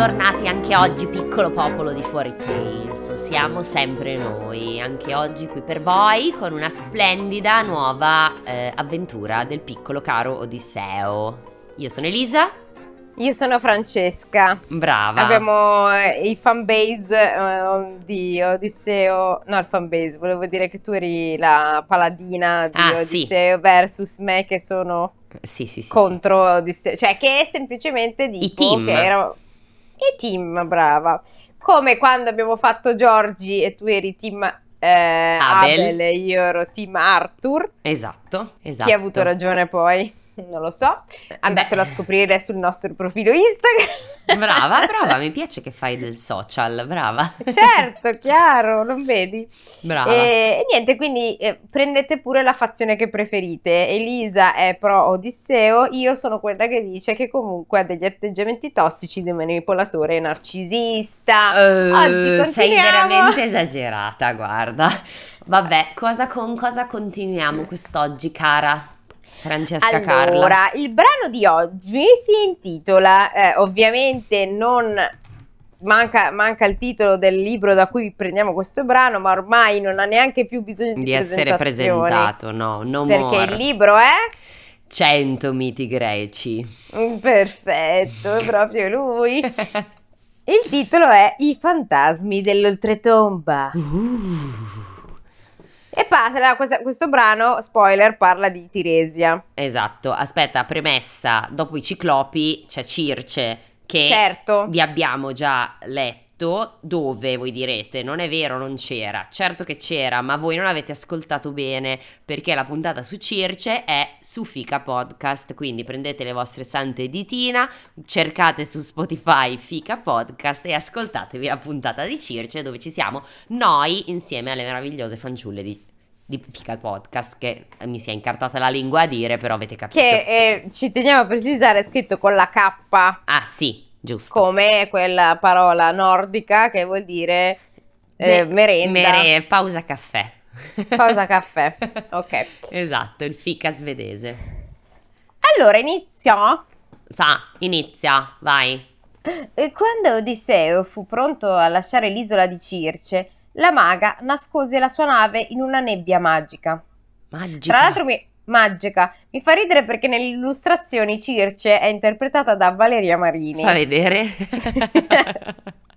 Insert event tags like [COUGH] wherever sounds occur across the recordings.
bentornati anche oggi, piccolo popolo di Fuori Tales. Siamo sempre noi, anche oggi qui per voi, con una splendida nuova eh, avventura del piccolo caro Odisseo. Io sono Elisa. Io sono Francesca. Brava. Abbiamo eh, i fanbase eh, di Odisseo. No, il fanbase, volevo dire che tu eri la paladina di Ah, Odisseo versus me che sono Sì, sì, sì. contro Odisseo. Cioè, che semplicemente dico team. che era... I team, brava. Come quando abbiamo fatto Giorgi e tu eri team eh, Abel. Abel e io ero team Arthur. Esatto, esatto. Chi ha avuto ragione poi? Non lo so. Andatelo Beh. a scrivere sul nostro profilo Instagram. Brava, [LAUGHS] brava, mi piace che fai del social, brava. certo, chiaro, non vedi? Brava. E, e niente, quindi eh, prendete pure la fazione che preferite. Elisa è pro Odisseo, io sono quella che dice che comunque ha degli atteggiamenti tossici di manipolatore e narcisista. Eh, Oggi sei veramente [LAUGHS] esagerata, guarda. Vabbè, cosa, con cosa continuiamo quest'oggi, cara Francesca Carla? Allora, il brano di oggi si intitola, eh, ovviamente non manca, manca il titolo del libro da cui prendiamo questo brano, ma ormai non ha neanche più bisogno di, Di essere presentato, no, no Perché more. il libro è... 100 miti greci. Mm, Perfetto, [LAUGHS] proprio lui. [LAUGHS] Il titolo è I fantasmi dell'oltretomba. E parla, questa- questo brano, spoiler, parla di Tiresia. Esatto, aspetta, premessa, dopo i ciclopi c'è Circe che Certo. vi abbiamo già letto dove voi direte. Non è vero non c'era. Certo che c'era ma voi non avete ascoltato bene perché la puntata su Circe è su Fica Podcast. Quindi prendete le vostre sante ditina cercate su Spotify Fica Podcast e ascoltatevi la puntata di Circe dove ci siamo noi insieme alle meravigliose fanciulle di, di Fica Podcast che mi si è incartata la lingua a dire però avete capito. Che eh, ci teniamo a precisare è scritto con la K. Ah sì giusto come quella parola nordica che vuol dire eh, Me- merenda. mere- pausa caffè. Pausa caffè. [LAUGHS] Ok. esatto, il fica svedese. Allora iniziò. Sa, inizia, vai. E Quando Odisseo fu pronto a lasciare l'isola di Circe, la maga nascose la sua nave in una nebbia magica. Magica. Tra l'altro mi... Magica. Mi fa ridere perché nelle illustrazioni Circe è interpretata da Valeria Marini. Fa vedere. [LAUGHS]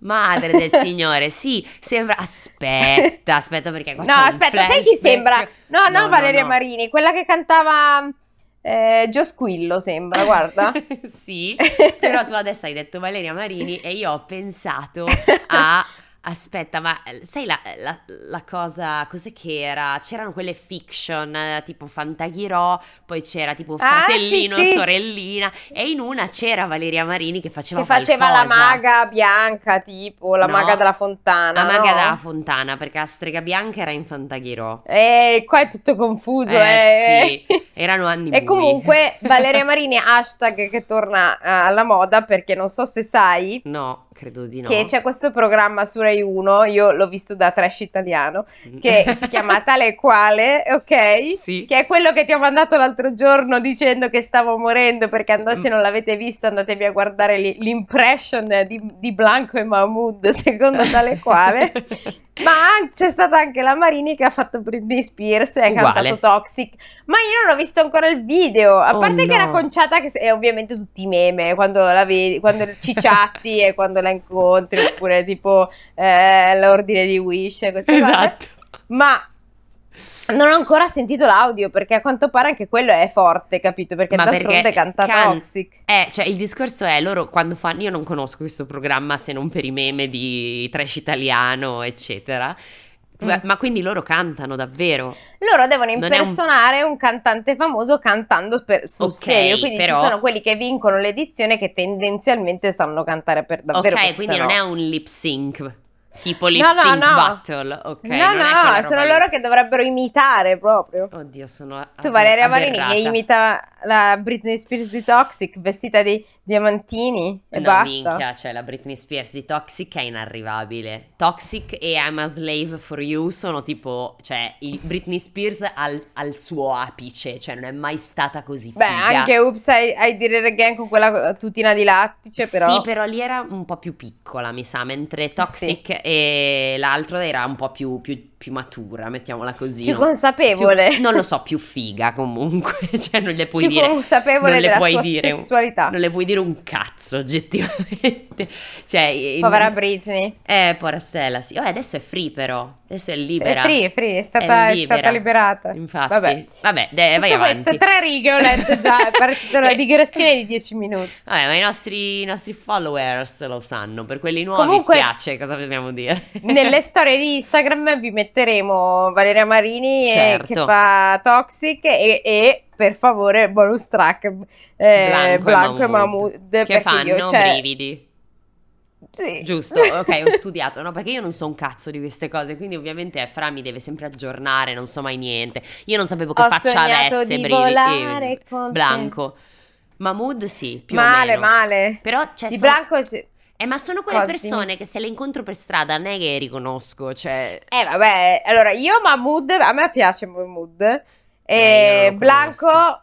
Madre del Signore, sì, sembra... Aspetta, aspetta perché qua No, aspetta, sai chi sembra? No, no, No, no, Valeria no. Marini, quella che cantava eh, Gio Squillo, sembra, guarda. [LAUGHS] sì, però tu adesso hai detto Valeria Marini e io ho pensato a... [LAUGHS] Aspetta, ma eh, sai la, la- la cosa, cos'è che era? C'erano quelle fiction eh, tipo Fantaghirò, poi c'era tipo Ah, fratellino, sì, sì. sorellina e in una c'era Valeria Marini che faceva che faceva la qualcosa. maga bianca, tipo la No, maga della fontana. La maga no? della fontana, perché la strega bianca era in Fantaghirò. Eh, qua è tutto confuso, Eh, eh. sì, [LAUGHS] erano anni E bui. comunque [LAUGHS] Valeria Marini hashtag che torna eh, alla moda perché non so se sai No, credo di no. che c'è questo programma su Rai 1, io l'ho visto da trash italiano, che si chiama [LAUGHS] Tale e Quale, ok? Sì. Che è quello che ti ho mandato l'altro giorno dicendo che stavo morendo perché and- se non l'avete visto andatevi a guardare li- l'impression di, di Blanco e Mahmood secondo Tale e Quale. [LAUGHS] Ma c'è stata anche la Marini che ha fatto Britney Spears e ha cantato Toxic. Ma io non ho visto ancora il video. A Oh, parte che no. era conciata, che è ovviamente tutti i meme quando la vedi, quando ci chatti [LAUGHS] e quando la incontri, oppure tipo eh, l'ordine di Wish e queste cose. Esatto. Ma non ho ancora sentito l'audio perché a quanto pare anche quello è forte, capito? Perché Ma d'altronde perché canta can- Toxic. Eh, cioè il discorso è loro quando fanno, io non conosco questo programma se non per i meme di trash italiano, eccetera. Ma- Mm. Ma quindi loro cantano davvero. Loro devono è un- impersonare un... cantante famoso cantando per- sul Ok, serio. Quindi però- ci sono quelli che vincono l'edizione che tendenzialmente sanno cantare per davvero. ok, quindi sennò- non è un lip sync. Tipo lip No, no, no. battle. Ok, no, no, sono lì. loro che dovrebbero imitare proprio. Oddio, sono Tu, Valeria Marini, che imita la Britney Spears di Toxic, vestita di, diamantini e no, basta. minchia, cioè la Britney Spears di Toxic è inarrivabile. Toxic e I'm a Slave for You sono tipo, cioè, il Britney Spears al, al suo apice, cioè non è mai stata così Beh, figa. anche Oops, I, I Did It Again con quella tutina di lattice, però. Sì, però lì era un po' più piccola, mi sa, mentre Toxic e l'altro era un po' più, più, più matura, mettiamola così. più no? consapevole. Più- non lo so, più figa comunque, [LAUGHS] cioè non le puoi Più dire... consapevole non le della puoi sua dire- sessualità. Non le puoi dire un cazzo, oggettivamente. [LAUGHS] Cioè, in- Povera Britney. Eh, povera Stella, sì. Oh, adesso è free però, adesso è libera. È free, è free, è stata, è libera. stata liberata. Infatti. Vabbè. Vabbè, dai, vai avanti. questo, tre righe ho letto già, è partita [LAUGHS] una digressione di 10 minuti. Vabbè, ma i nostri, i nostri followers lo sanno, per quelli nuovi Comunque- spiace, cosa dobbiamo dire? Nelle storie di Instagram vi metteremo Valeria Marini eh, Certo. che fa Toxic e, e, per favore bonus track eh, Blanco Blanco, e Mahmood, Mahmood Che fanno io, cioè, brividi. sì. Giusto, ok, ho studiato, no? Perché io non so un cazzo di queste cose, quindi ovviamente Fra mi deve sempre aggiornare, non so mai niente. Io non sapevo che Ho faccia avesse di brividi. eh. Blanco. Mahmood sì, più o male, meno. male. Però c'è Di solo- Blanco. Eh, ma sono quelle Cosa? persone che se le incontro per strada non è che riconosco, cioè... Eh vabbè, allora io Mahmood, a me piace Mahmood. Eh, E non lo Blanco,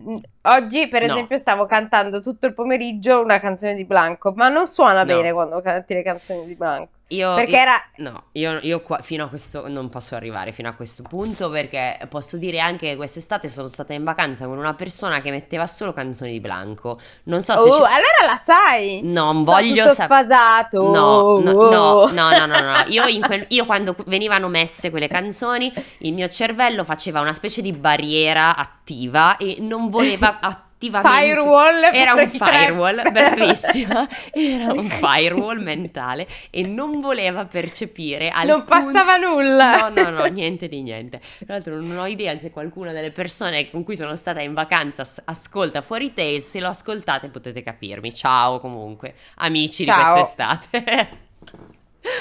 mh, oggi per No. esempio stavo cantando tutto il pomeriggio una canzone di Blanco, ma non suona No. bene quando canti le canzoni di Blanco. Io, Perché io- era... No, io, io qua, fino a questo non posso arrivare fino a questo punto perché posso dire anche che quest'estate sono stata in vacanza con una persona che metteva solo canzoni di Blanco. Non so se... Oh, ci- allora la sai! Non Sto voglio tutto sap- sfasato! No, no, Oh. no, no, no, no, no. Io, quel- io quando venivano messe quelle canzoni, il mio cervello faceva una specie di barriera attiva e non voleva [LAUGHS] attivamente. Firewall Era un tre- firewall, [LAUGHS] bravissima. Era un firewall mentale e non voleva percepire Non alcun- passava nulla! No, no, no, niente di niente. Tra l'altro non ho idea se qualcuna delle persone con cui sono stata in vacanza ascolta Fuori Tales, se lo ascoltate potete capirmi. Ciao comunque, amici Ciao. di quest'estate.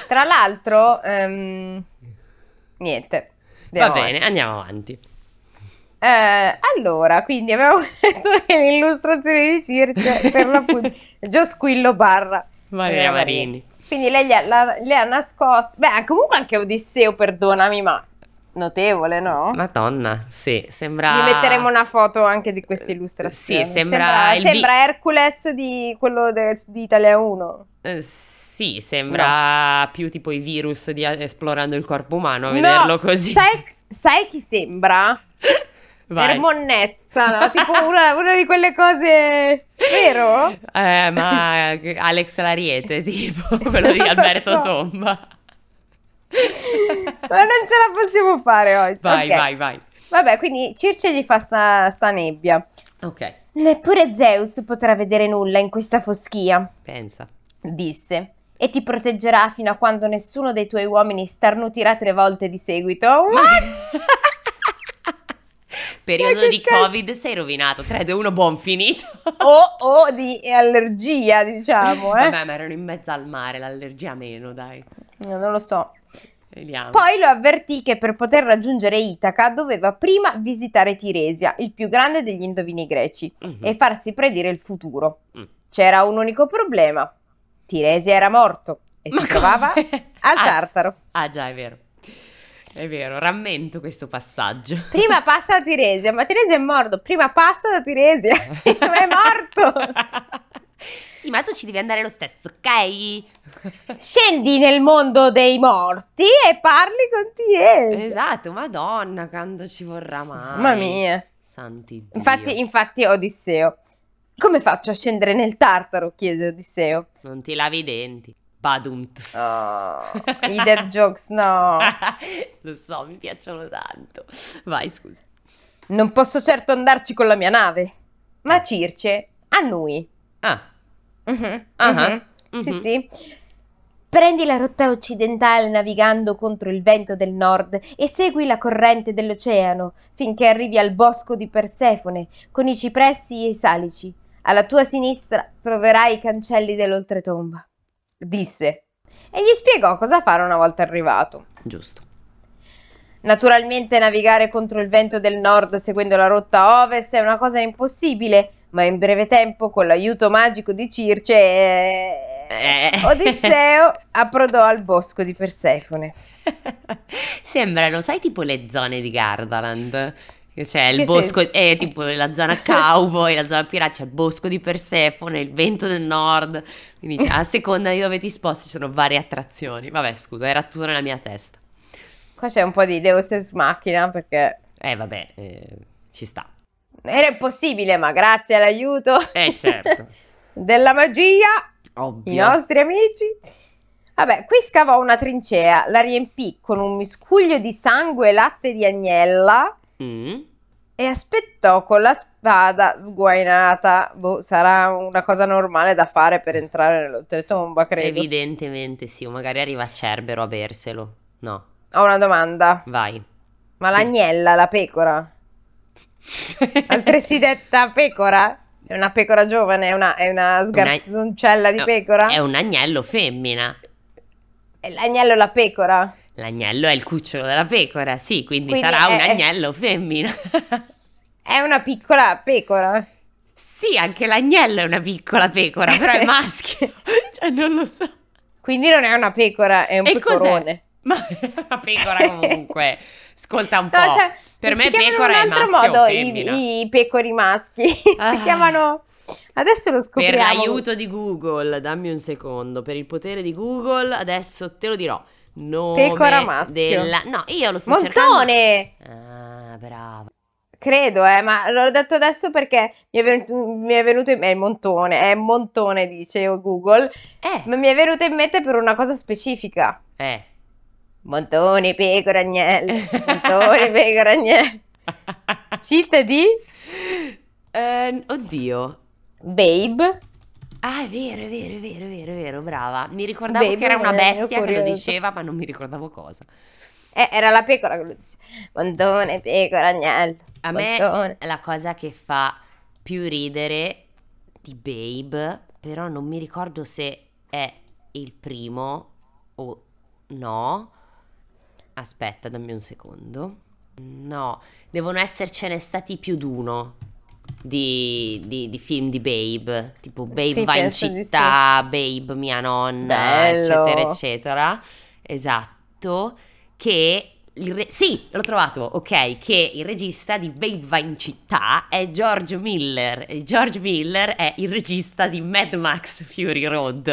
Tra l'altro, ehm, niente. Va Andiamo bene, andiamo avanti. Eh, allora, quindi abbiamo [LAUGHS] detto che l'illustrazione di Circe per l'appunto [LAUGHS] Gio Squillo barra Valeria Eh, Marini. Quindi lei gli ha, le ha nascosto. Beh, comunque anche Odisseo, perdonami, ma notevole, no? Madonna, sì, sembra... Vi metteremo una foto anche di questa illustrazione. Sì, sembra il vi- sembra Hercules di quello de- di Italia 1. Eh, sì, sembra più tipo i virus di esplorando il corpo umano a No, vederlo così. Sai, sai chi sembra? [LAUGHS] Vai. Ermonnezza, no? Tipo una, una di quelle cose. Vero? Eh, ma [LAUGHS] Alex Lariete, tipo, [LAUGHS] quello di Alberto so. Tomba. Ma non ce la possiamo fare oggi. Vai, Ok. vai, vai. Vabbè, quindi Circe gli fa sta, sta nebbia. Ok, Neppure Zeus potrà vedere nulla in questa foschia, pensa. disse. E ti proteggerà fino a quando nessuno dei tuoi uomini starnutirà tre volte di seguito. [LAUGHS] What? Periodo di cazzo- Covid sei rovinato. 3, 2, 1, buon finito. O, o di allergia, diciamo, eh? Vabbè, ma erano in mezzo al mare, l'allergia meno, dai. No, non lo so. Vediamo. Poi lo avvertì che per poter raggiungere Itaca doveva prima visitare Tiresia, il più grande degli indovini greci, Mhm. e farsi predire il futuro. Mm. C'era un unico problema. Tiresia era morto e si Ma trovava come? al Ah, Tartaro. Ah, già, è vero. È vero, rammento questo passaggio. [LAUGHS] Prima passa da Tiresia, ma Tiresia è morto. Prima passa da Tiresia, [LAUGHS] ma è morto. [LAUGHS] sì, ma tu ci devi andare lo stesso, ok? Scendi nel mondo dei morti e parli con Tiresia. Esatto, madonna, quando ci vorrà mai. Mamma mia. Santi Dio. Infatti, infatti Odisseo. Come faccio a scendere nel Tartaro? chiese Odisseo. Non ti lavi i denti. Badumt. Oh, [LAUGHS] I dead jokes, no. Lo so, mi piacciono tanto. Vai, scusa. Non posso certo andarci con la mia nave. Ma Circe, annui. Ah, Mhm, Ah, mhm. Sì, mhm. sì. Prendi la rotta occidentale navigando contro il vento del nord e segui la corrente dell'oceano finché arrivi al bosco di Persefone con i cipressi e i salici. Alla tua sinistra troverai i cancelli dell'oltretomba. Disse e gli spiegò cosa fare una volta arrivato. giusto. Naturalmente navigare contro il vento del nord seguendo la rotta ovest è una cosa impossibile, ma in breve tempo, con l'aiuto magico di Circe, eh, Eh. Odisseo approdò al bosco di Persefone. [LAUGHS] Sembrano, sai, tipo le zone di Gardaland. C'è il Che bosco, è tipo la zona cowboy, la zona pirata, c'è il bosco di Persefone, il vento del nord. Quindi [LAUGHS] a seconda di dove ti sposti ci sono varie attrazioni. Vabbè, scusa, era tutto nella mia testa. Qua c'è un po' di Deus Ex Machina perché Eh, vabbè, eh, ci sta. era impossibile, ma grazie all'aiuto Eh, certo. [LAUGHS] della magia, i Ovvio. nostri amici. Vabbè, qui scavò una trincea, la riempì con un miscuglio di sangue e latte di agnella Mm. e aspettò con la spada sguainata. Boh, sarà una cosa normale da fare per entrare nell'oltretomba, credo. Evidentemente sì, o magari arriva Cerbero a berselo. No, Ho una domanda. vai. Ma l'agnella, la pecora, altresì detta pecora, è una pecora giovane, è una, è una sgarzoncella di No, pecora? È un agnello femmina. E l'agnello la pecora? L'agnello è il cucciolo della pecora, sì, quindi, Quindi sarà un è- agnello femmina. [LAUGHS] È una piccola pecora? sì, anche l'agnello è una piccola pecora, però è [LAUGHS] maschio. [LAUGHS] cioè, non lo so. Quindi non è una pecora, è un E cos'è? pecorone. Ma è una pecora comunque. Ascolta un po'. No, cioè, per me pecora è un maschio modo i, i pecori maschi. Ah. si chiamano... Adesso lo Per scopriamo. l'aiuto di Google, dammi un secondo. Per il potere di Google, adesso te lo dirò. Nome Pecora maschio. della... No, io lo sto cercando. Montone! Ah, brava. Credo, eh, ma l'ho detto adesso perché mi è venuto, mi è venuto in mente, è montone, è montone, dice Google, Eh, ma mi è venuto in mente per una cosa specifica. eh. Montone, pecora, agnello, [LAUGHS] montone, pecora, agnello. [LAUGHS] Cheat di Eh, oddio. Babe. Ah, è vero, è vero, è vero, è vero, è vero, brava. Mi ricordavo Baby, che era una bestia che lo diceva, ma non mi ricordavo cosa. Eh, era la pecora che lo dice. Montone, pecora, agnello. A me montone. la cosa che fa più ridere di Babe, però non mi ricordo se è il primo o no. Aspetta, dammi un secondo. No, devono essercene stati più d'uno di, di- di film di Babe, tipo Babe Sì, va in città, Babe mia nonna, Bello. eccetera, eccetera. Esatto, che il re- sì, l'ho trovato, ok, che il regista di Babe va in città è George Miller e George Miller è il regista di Mad Max Fury Road.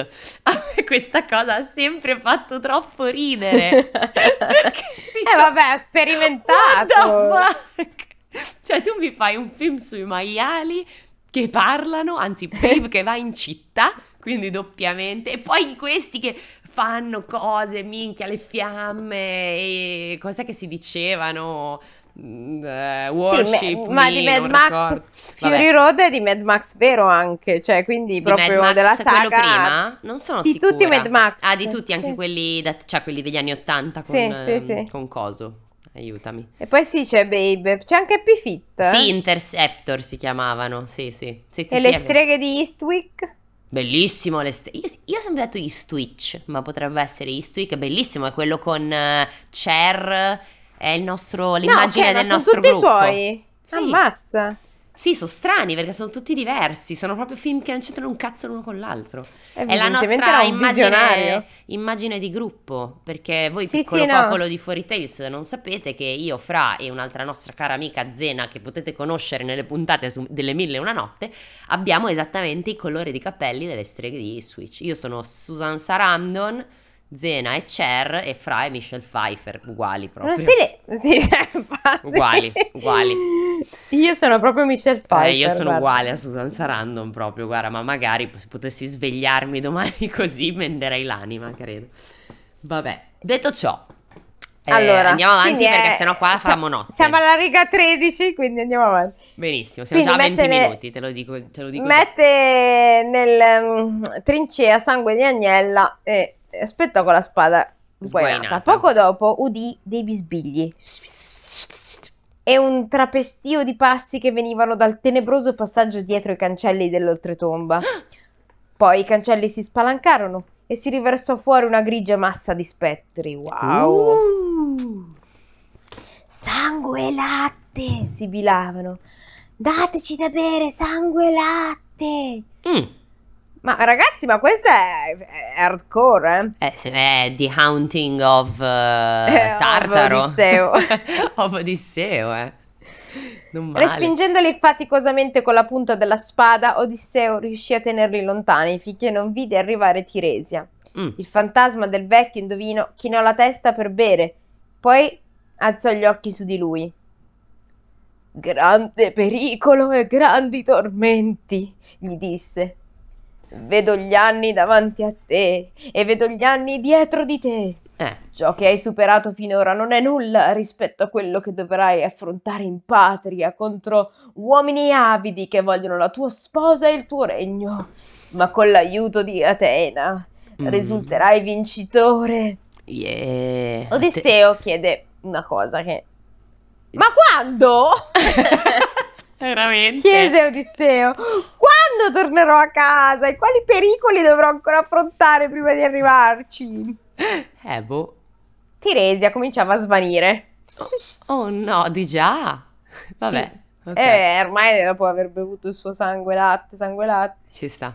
A [LAUGHS] me questa cosa ha sempre fatto troppo ridere. [LAUGHS] [LAUGHS] Perché Eh vabbè, ha sperimentato. What the fuck? [LAUGHS] Cioè, tu mi fai un film sui maiali che parlano, anzi, Babe che va in città, quindi doppiamente, e poi questi che fanno cose, minchia, le fiamme, e cos'è che si dicevano? Sì, worship me- ma di Mad Max ricordo. Fury Vabbè. Road è di Mad Max vero anche, cioè quindi Di proprio Max, della saga prima? Non sono di sicura. tutti Mad Max. Ah, di tutti, anche Sì. quelli, da- cioè quelli degli anni Ottanta con, Sì, sì, ehm, sì. con coso. Aiutami. E poi sì, c'è Babe, c'è anche Happy Fit. Sì, Interceptor si chiamavano, sì, sì. Sì, sì, e sì, le streghe di Eastwick. Bellissimo, le st- io, io ho sempre detto Eastwich, ma potrebbe essere Eastwick, bellissimo, è quello con eh, Cher, è il nostro, l'immagine no, ok, del ma nostro sono tutti gruppo. suoi. Sì. Ammazza. Sì, sono strani perché sono tutti diversi, sono proprio film che non c'entrano un cazzo l'uno con l'altro. È la nostra immagine, immagine di gruppo, perché voi Sì, piccolo sì, no. popolo di Fuori Tales non sapete che io, Fra e un'altra nostra cara amica Zena, che potete conoscere nelle puntate delle Mille e Una Notte, abbiamo esattamente i colori di capelli delle streghe di Switch. Io sono Susan Sarandon, Zena e Cher e Fra e Michelle Pfeiffer, uguali proprio. Le- sì, [LAUGHS] infatti. Uguali, uguali. Io sono proprio Michelle Pfeiffer. Eh, io sono guarda. uguale a Susan Sarandon proprio, guarda, ma magari se potessi svegliarmi domani [LAUGHS] così venderei l'anima, credo. Vabbè, detto ciò, eh, Allora, andiamo avanti quindi perché è- sennò qua sia- famo notte. Siamo alla riga 13, quindi andiamo avanti. Benissimo, siamo già a Quindi 20 mettere- minuti, te lo dico, te lo dico già. Mette nel mm, trincea sangue di agnella e aspettò con la spada sguainata. Poco dopo udì dei bisbigli e un trapestio di passi che venivano dal tenebroso passaggio dietro i cancelli dell'oltretomba. Poi i cancelli si spalancarono e si riversò fuori una grigia massa di spettri. Wow! Uh. Sangue e latte sibilavano. dateci da bere sangue e latte. Mm. Ma ragazzi, ma questa è, è hardcore, eh? Eh, se è The Haunting of eh, Eh, of Tartaro. Odisseo. [LAUGHS] of Odisseo, eh. Non male. Respingendoli faticosamente con la punta della spada, Odisseo riuscì a tenerli lontani finché non vide arrivare Tiresia. Mm. Il fantasma del vecchio indovino chinò la testa per bere, poi alzò gli occhi su di lui. Grande pericolo e grandi tormenti, gli disse. Vedo gli anni davanti a te e vedo gli anni dietro di te. Eh, Ciò che hai superato finora non è nulla rispetto a quello che dovrai affrontare in patria contro uomini avidi che vogliono la tua sposa e il tuo regno. Ma con l'aiuto di Atena mm. risulterai vincitore. Yeah. Odisseo chiede una cosa che... [LAUGHS] Ma quando? [LAUGHS] Veramente? chiese Odisseo. [GASPS] Quando tornerò a casa e quali pericoli dovrò ancora affrontare prima di arrivarci? Eh, boh. Tiresia cominciava a svanire. Oh no, di già? Vabbè, ok. Eh, ormai dopo aver bevuto il suo sangue latte, sangue latte. Ci sta.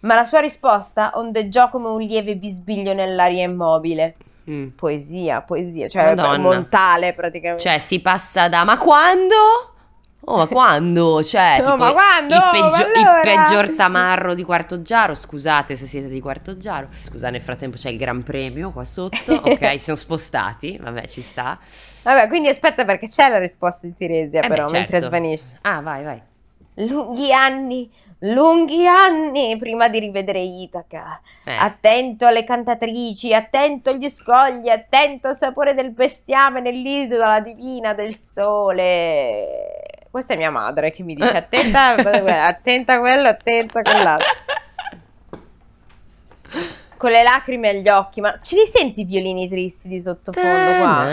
Ma la sua risposta ondeggiò come un lieve bisbiglio nell'aria immobile. Mm. Poesia, poesia, cioè Madonna. montale praticamente. Cioè, si passa da ma quando? Oh, ma [LAUGHS] quando? Cioè, No, tipo ma quando? Il, peggio- il allora? peggior tamarro di Quarto Giaro. Scusate se siete di Quarto Giaro. Scusa, nel frattempo c'è il Gran Premio qua sotto. [LAUGHS] Ok, si sono spostati. Vabbè, ci sta. Vabbè, quindi aspetta perché c'è la risposta di Tiresia Eh beh, però, mentre certo. svanisce. Ah, vai, vai. Lunghi anni, lunghi anni prima di rivedere Itaca. Eh. Attento alle cantatrici, attento agli scogli, attento al sapore del bestiame nell'isola divina del sole. Questa è mia madre che mi dice attenta, attenta a quello, attenta a quell'altro. Con le lacrime agli occhi, ma ce li senti i violini tristi di sottofondo qua?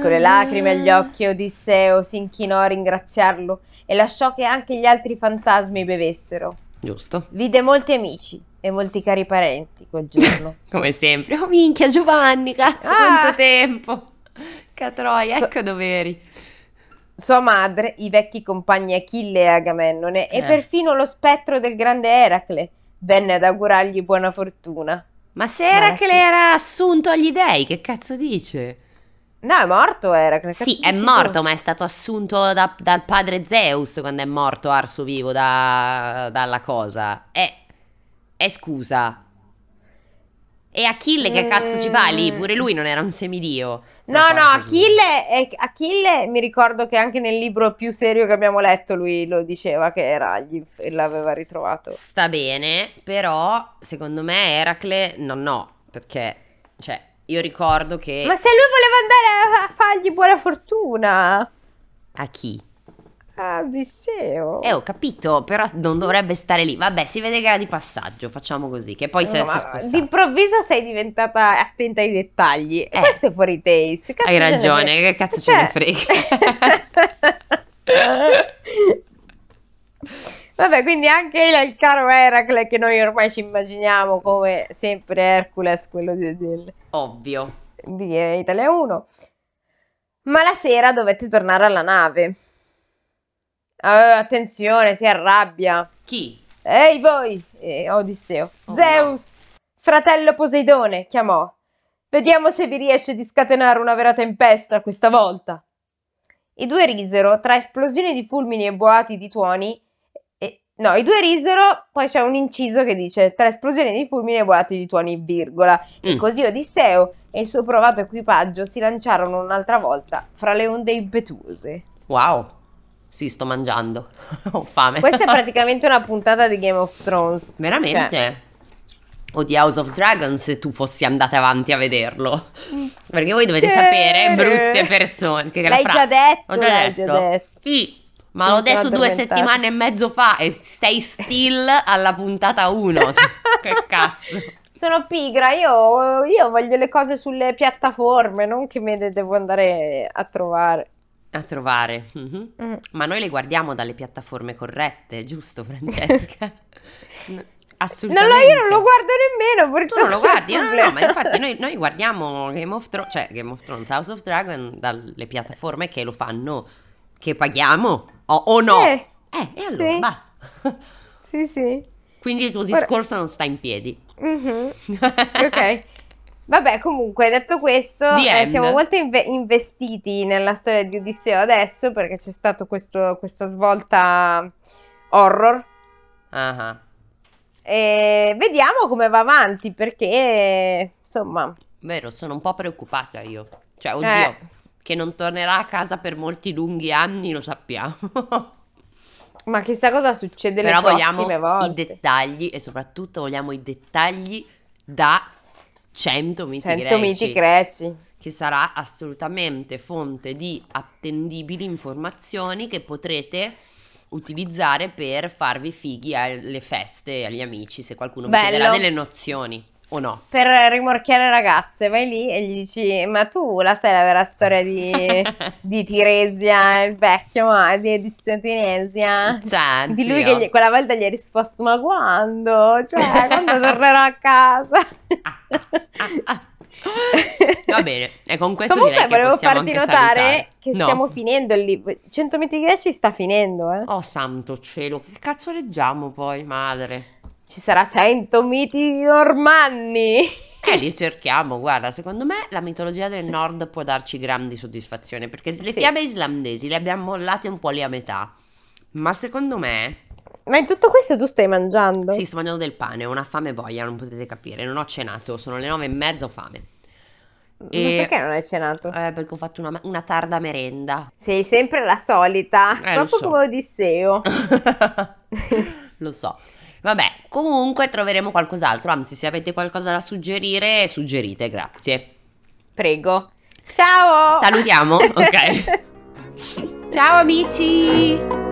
Con le lacrime agli occhi Odisseo si inchinò a ringraziarlo e lasciò che anche gli altri fantasmi bevessero. Giusto. Vide molti amici e molti cari parenti quel giorno. [LAUGHS] Come sempre. Oh, minchia, Giovanni, cazzo, Ah. quanto tempo. Catroia, So- ecco dove eri. Sua madre, i vecchi compagni Achille e Agamennone e Eh. perfino lo spettro del grande Eracle venne ad augurargli buona fortuna. Ma se era Ma che sì. le era assunto agli dei, che cazzo dice? No, è morto Eracle. Sì, è morto, tu? ma è stato assunto da- dal padre Zeus quando è morto arso vivo da- dalla cosa. E, e scusa. E Achille che cazzo ci fa lì? Pure lui non era un semidio. No, no, Achille, è- Achille mi ricordo che anche nel libro più serio che abbiamo letto lui lo diceva che era, gli, l'aveva ritrovato. Sta bene, però secondo me Eracle no, no, perché cioè io ricordo che Ma se lui voleva andare a fargli buona fortuna, a chi? Odisseo. Eh, ho capito, però non dovrebbe stare lì. Vabbè, si vede che era di passaggio, facciamo così, che poi si No, si spostato. d'improvviso sei diventata attenta ai dettagli. E Eh. questo è fuori taste. Cazzo Hai ragione, che cazzo ce ne frega. [LAUGHS] Vabbè, quindi anche il, il caro Eracle che noi ormai ci immaginiamo come sempre Hercules, quello di, del- Ovvio. di Italia 1. Ma la sera dovette tornare alla nave. Eh, attenzione, si arrabbia. Chi? Ehi voi, eh, Odisseo. Oh, Zeus, fratello Poseidone, chiamò. Vediamo se vi riesce di scatenare una vera tempesta questa volta. I due risero tra esplosioni di fulmini e boati di tuoni. E, no, i due risero, poi c'è un inciso che dice tra esplosioni di fulmini e boati di tuoni, virgola. E Mm. così Odisseo e il suo provato equipaggio si lanciarono un'altra volta fra le onde impetuose. Wow. Sì, sto mangiando. [LAUGHS] Ho fame. Questa è [LAUGHS] praticamente una puntata di Game of Thrones. Veramente? Cioè, O di House of Dragons se tu fossi andata avanti a vederlo. Perché voi dovete sapere, brutte persone. Che L'hai fra- già detto, Ho già l'hai detto. già detto. Sì, ma l'ho detto due settimane e mezzo fa e sei still alla puntata 1. [LAUGHS] che cazzo. Sono pigra, io, io voglio le cose sulle piattaforme, non che me le devo andare a trovare. A trovare. Mhm. Mm. Ma noi le guardiamo dalle piattaforme corrette, giusto Francesca? [LAUGHS] No, Assolutamente. no, io non lo guardo nemmeno, perché Tu non lo guardi? No, no, no, ma infatti noi, noi guardiamo Game of Thrones, cioè Game of Thrones, House of Dragon dalle piattaforme che lo fanno Che paghiamo? O, o no? Eh, Eh, e allora sì. basta. sì, sì. Quindi il tuo Ora- discorso non sta in piedi. Mhm. [LAUGHS] Ok. Vabbè, comunque, detto questo, eh, siamo molto inve- investiti nella storia di Odisseo adesso perché c'è stata questa svolta horror. Ah. E vediamo come va avanti perché, insomma, Vero, sono un po' preoccupata io. Cioè, oddio, Eh. che non tornerà a casa per molti lunghi anni, lo sappiamo. [LAUGHS] ma chissà cosa succede le Però vogliamo prossime i volte. dettagli e soprattutto vogliamo i dettagli da 100 miti 100 greci, miti greci. che sarà assolutamente fonte di attendibili informazioni che potrete utilizzare per farvi fighi alle feste agli amici, se qualcuno vi Bello. chiederà delle nozioni o no. Per rimorchiare ragazze, vai lì e gli dici: Ma tu la sai la vera storia di, [LAUGHS] di Tiresia, il vecchio, ma di, di Tiresia? Di lui che oh. gli- quella volta gli hai risposto: Ma quando? Cioè, quando tornerò a casa? [LAUGHS] Va bene, e con questo Comunque, volevo farti notare salutare. che No. stiamo finendo il libro. 100 metri greci sta finendo, eh. Oh santo cielo, che cazzo leggiamo poi, madre? Ci sarà 100 miti normanni. Eh, li cerchiamo, guarda, secondo me la mitologia del nord può darci grandi soddisfazioni, perché le Sì. fiabe islandesi le abbiamo mollate un po' lì a metà, ma secondo me, Ma in tutto questo tu stai mangiando? sì, sto mangiando del pane, ho una fame boia, non potete capire, non ho cenato, sono le nove e mezza, ho fame. Ma E- perché non hai cenato? Eh, perché ho fatto una, una tarda merenda. Sei sempre la solita, Eh, proprio so. come Odisseo. [LAUGHS] [LAUGHS] Lo so. Vabbè, comunque troveremo qualcos'altro, anzi se avete qualcosa da suggerire, suggerite, grazie. Prego. Ciao! Salutiamo, [LAUGHS] ok. Ciao amici!